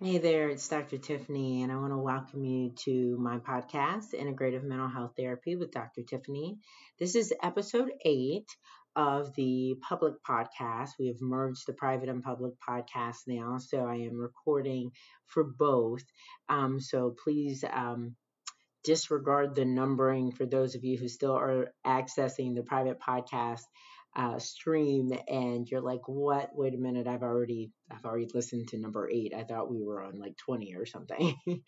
Hey there, it's Dr. Tiffany, and I want to welcome you to my podcast, Integrative Mental Health Therapy with Dr. Tiffany. This is episode eight of the public podcast. We have merged the private and public podcast now, so I am recording for both. Um, so please um, disregard the numbering for those of you who still are accessing the private podcast uh, stream and you're like what? Wait a minute i've already i've already listened to number eight. I thought we were on like 20 or something.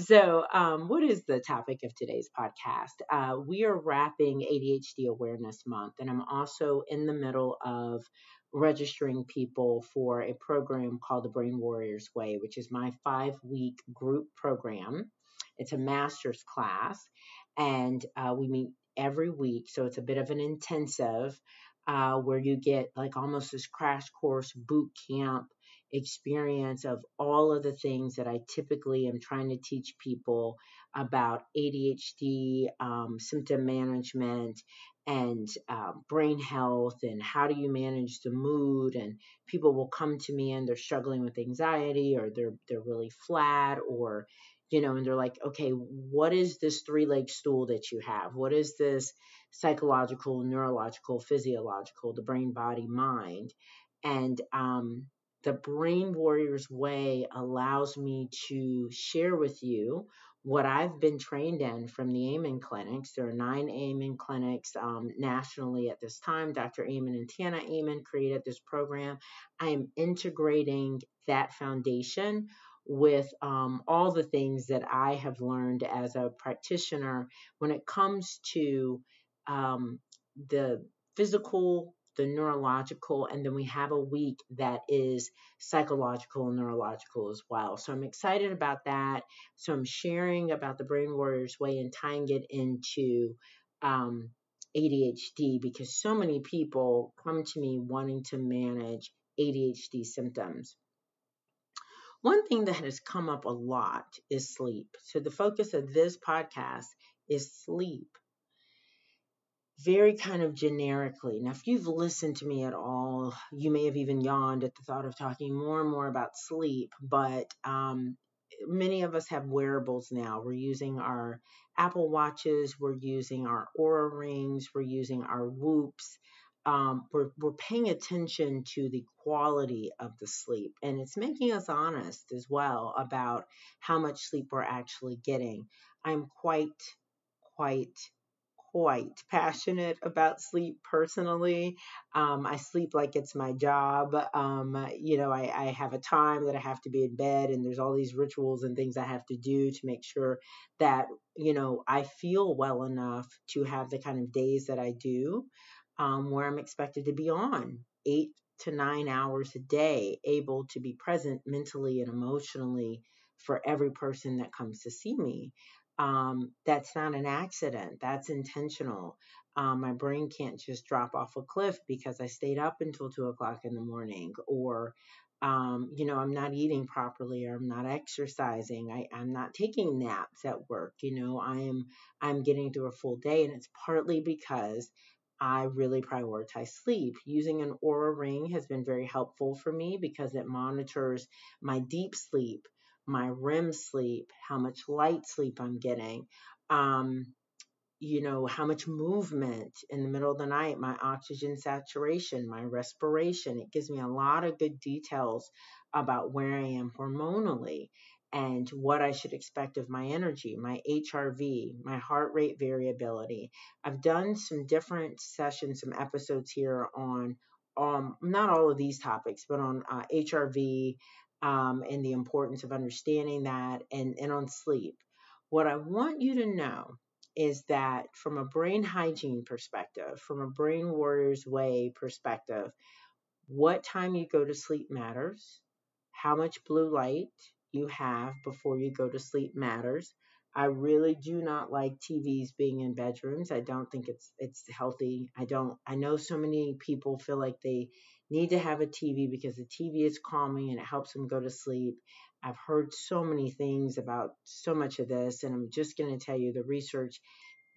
So um, what is the topic of today's podcast? Uh, we are wrapping adhd awareness month and i'm also in the middle of registering people for a program called the brain warriors way which is my five week group program. It's a master's class and uh, we meet every week so it's a bit of an intensive uh, where you get like almost this crash course boot camp experience of all of the things that I typically am trying to teach people about ADHD, um, symptom management, and um, brain health, and how do you manage the mood. And people will come to me and they're struggling with anxiety, or they're they're really flat, or you know, and they're like, okay, what is this three leg stool that you have? What is this psychological, neurological, physiological, the brain, body, mind? And um, the Brain Warriors Way allows me to share with you what I've been trained in from the Amen clinics. There are nine Amen clinics um, nationally at this time. Dr. Amen and Tana Amen created this program. I am integrating that foundation with um, all the things that I have learned as a practitioner when it comes to um, the physical, the neurological, and then we have a week that is psychological and neurological as well. So I'm excited about that. So I'm sharing about the Brain Warriors Way and tying it into um, ADHD because so many people come to me wanting to manage ADHD symptoms. One thing that has come up a lot is sleep. So the focus of this podcast is sleep. Very kind of generically. Now, if you've listened to me at all, you may have even yawned at the thought of talking more and more about sleep, but um, many of us have wearables now. We're using our Apple Watches, we're using our Oura Rings, we're using our Whoops um, we're, we're paying attention to the quality of the sleep. And it's making us honest as well about how much sleep we're actually getting. I'm quite quite quite passionate about sleep personally. Um, i sleep like it's my job. Um, you know I, I have a time that i have to be in bed and there's all these rituals and things i have to do to make sure that you know i feel well enough to have the kind of days that i do um, where I'm expected to be on eight to nine hours a day, able to be present mentally and emotionally for every person that comes to see me. Um, that's not an accident, that's intentional. Um, my brain can't just drop off a cliff because I stayed up until two o'clock in the morning, or um, you know, I'm not eating properly or I'm not exercising. I, I'm not taking naps at work. You know, I am I'm getting through a full day, and it's partly because I really prioritize sleep. Using an Oura ring has been very helpful for me because it monitors my deep sleep, my REM sleep, how much light sleep I'm getting, um, you know, how much movement in the middle of the night, my oxygen saturation, my respiration. It gives me a lot of good details about where I am hormonally and what I should expect of my energy, my HRV, my heart rate variability. I've done some different sessions, some episodes here on um, not all of these topics, but on uh, HRV um, and the importance of understanding that and, and on sleep. What I want you to know is that from a brain hygiene perspective, from a brain warrior's way perspective, what time you go to sleep matters, how much blue light you have before you go to sleep matters. I really do not like TVs being in bedrooms. I don't think it's it's healthy. I don't I know so many people feel like they need to have a TV because the TV is calming and it helps them go to sleep. I've heard so many things about so much of this and I'm just going to tell you the research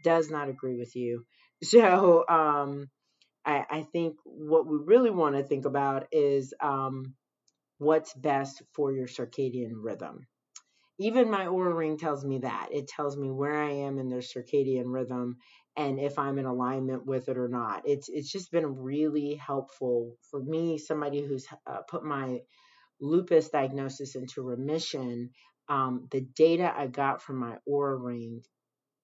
does not agree with you. So, um I, I think what we really want to think about is um, what's best for your circadian rhythm. Even my Oura ring tells me that. It tells me where I am in their circadian rhythm and if I'm in alignment with it or not. It's it's just been really helpful for me, somebody who's uh, put my lupus diagnosis into remission. Um, the data I got from my Oura ring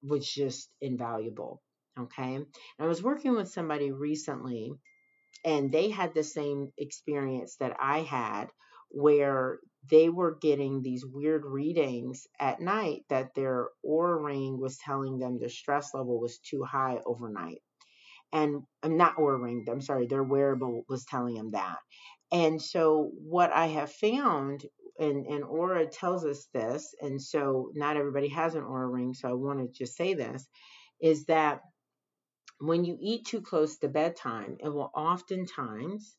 was just invaluable. Okay. And I was working with somebody recently and they had the same experience that I had where they were getting these weird readings at night that their Oura ring was telling them their stress level was too high overnight. And I'm not Oura ring, I'm sorry, their wearable was telling them that. And so what I have found and, and Oura tells us this, and so not everybody has an Oura ring, so I want to just say this, is that when you eat too close to bedtime, it will oftentimes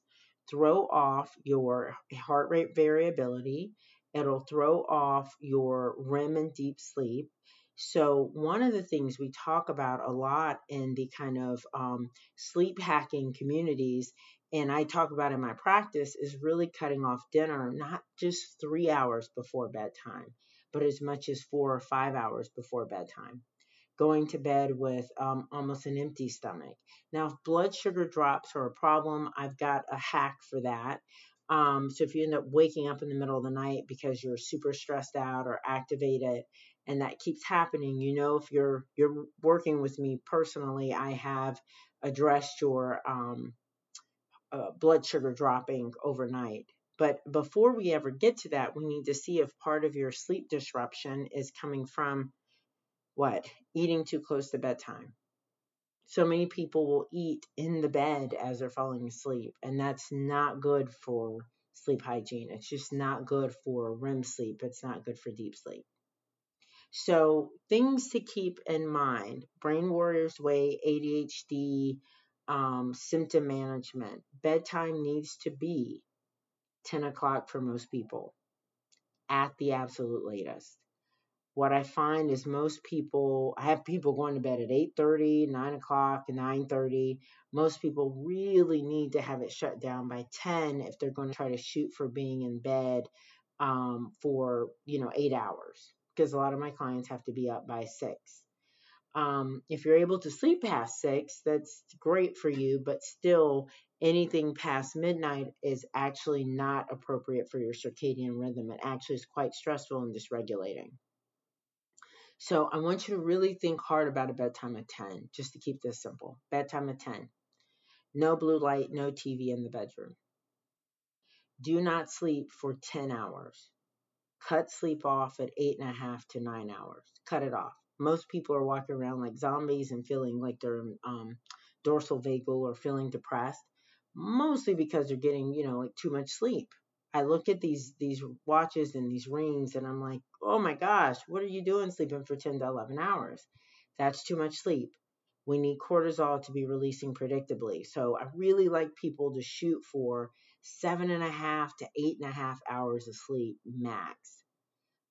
throw off your heart rate variability. It'll throw off your REM and deep sleep. So, one of the things we talk about a lot in the kind of um, sleep hacking communities, and I talk about in my practice, is really cutting off dinner, not just three hours before bedtime, but as much as four or five hours before bedtime going to bed with um, almost an empty stomach. Now, if blood sugar drops are a problem, I've got a hack for that. Um, so if you end up waking up in the middle of the night because you're super stressed out or activated, and that keeps happening, you know, if you're you're working with me personally, I have addressed your um, uh, blood sugar dropping overnight. But before we ever get to that, we need to see if part of your sleep disruption is coming from what? Eating too close to bedtime. So many people will eat in the bed as they're falling asleep, and that's not good for sleep hygiene. It's just not good for REM sleep. It's not good for deep sleep. So, things to keep in mind Brain Warriors Way, ADHD, um, symptom management. Bedtime needs to be 10 o'clock for most people at the absolute latest what I find is most people, I have people going to bed at 8.30, 9 o'clock, 9.30. Most people really need to have it shut down by 10 if they're going to try to shoot for being in bed um, for, you know, eight hours. Because a lot of my clients have to be up by 6. Um, if you're able to sleep past 6, that's great for you, but still anything past midnight is actually not appropriate for your circadian rhythm. It actually is quite stressful and dysregulating. So I want you to really think hard about a bedtime at 10, just to keep this simple. Bedtime at 10. No blue light, no TV in the bedroom. Do not sleep for 10 hours. Cut sleep off at eight and a half to nine hours. Cut it off. Most people are walking around like zombies and feeling like they're um, dorsal vagal or feeling depressed, mostly because they're getting, you know, like too much sleep. I look at these these watches and these rings and I'm like, oh my gosh, what are you doing sleeping for 10 to 11 hours? That's too much sleep. We need cortisol to be releasing predictably. So I really like people to shoot for seven and a half to eight and a half hours of sleep max.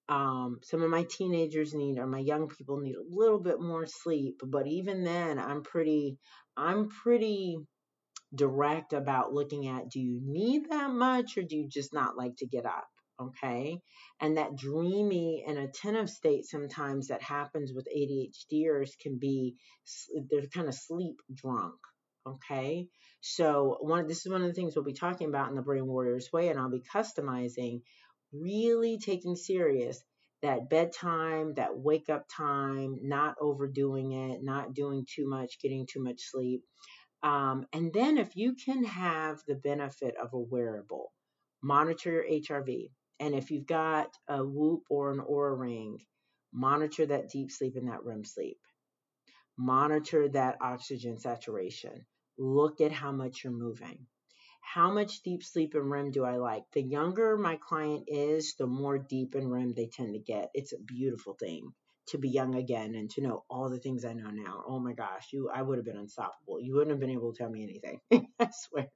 Um, some of my teenagers need or my young people need a little bit more sleep, but even then I'm pretty I'm pretty direct about looking at do you need that much or do you just not like to get up? Okay. And that dreamy and attentive state sometimes that happens with ADHDers can be, they're kind of sleep drunk. Okay. So one, this is one of the things we'll be talking about in the Brain Warriors way, and I'll be customizing, really taking serious that bedtime, that wake up time, not overdoing it, not doing too much, getting too much sleep. Um, and then if you can have the benefit of a wearable, monitor your HRV. And if you've got a Whoop or an Oura ring, monitor that deep sleep and that REM sleep. Monitor that oxygen saturation. Look at how much you're moving. How much deep sleep and REM do I like? The younger my client is, the more deep and REM they tend to get. It's a beautiful thing to be young again and to know all the things I know now. Oh my gosh, you I would have been unstoppable. You wouldn't have been able to tell me anything. I swear.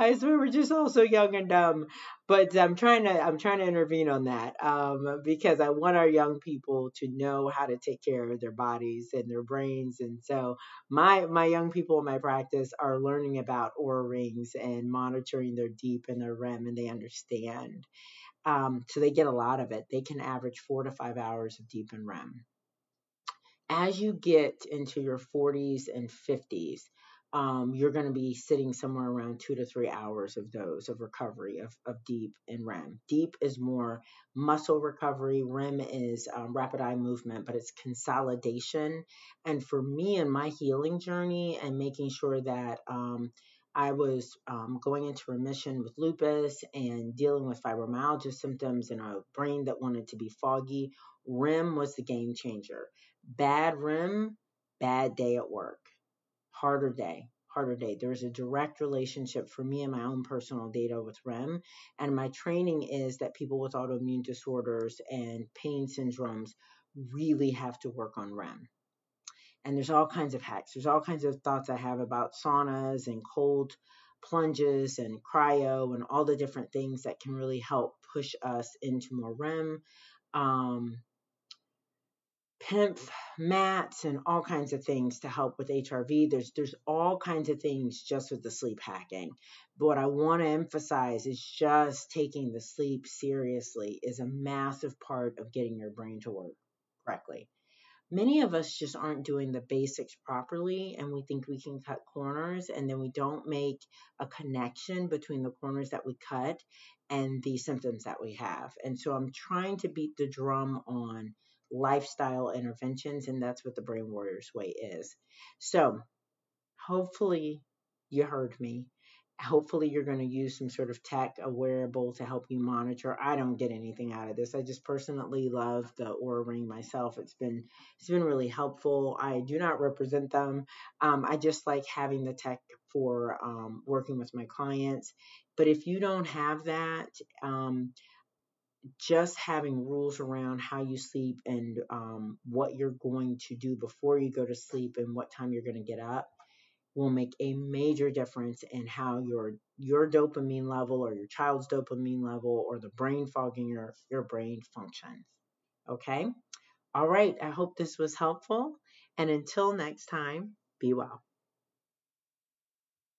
I swear we're just all so young and dumb. But I'm trying to I'm trying to intervene on that um, because I want our young people to know how to take care of their bodies and their brains. And so my my young people in my practice are learning about Oura rings and monitoring their deep and their REM, and they understand. Um, so they get a lot of it. They can average four to five hours of deep and REM. As you get into your 40s and 50s, um, you're going to be sitting somewhere around two to three hours of those of recovery of, of deep and REM. Deep is more muscle recovery, REM is um, rapid eye movement, but it's consolidation. And for me and my healing journey and making sure that um, I was um, going into remission with lupus and dealing with fibromyalgia symptoms and a brain that wanted to be foggy. REM was the game changer. Bad REM, bad day at work, harder day, harder day. There's a direct relationship for me and my own personal data with REM. And my training is that people with autoimmune disorders and pain syndromes really have to work on REM and there's all kinds of hacks. There's all kinds of thoughts I have about saunas and cold plunges and cryo and all the different things that can really help push us into more REM. Um, mats and all kinds of things to help with HRV. There's there's all kinds of things just with the sleep hacking. But what I want to emphasize is just taking the sleep seriously is a massive part of getting your brain to work correctly many of us just aren't doing the basics properly and we think we can cut corners and then we don't make a connection between the corners that we cut and the symptoms that we have. And so I'm trying to beat the drum on lifestyle interventions and that's what the Brain Warriors way is. So hopefully you heard me hopefully you're going to use some sort of tech a wearable to help you monitor. I don't get anything out of this. I just personally love the Oura ring myself. It's been it's been really helpful. I do not represent them. Um, i just like having the tech for um, working with my clients. But if you don't have that um, just having rules around how you sleep and um, what you're going to do before you go to sleep and what time you're going to get up will make a major difference in how your your dopamine level or your child's dopamine level or the brain fog in your your brain functions. Okay? All right, I hope this was helpful and until next time, be well.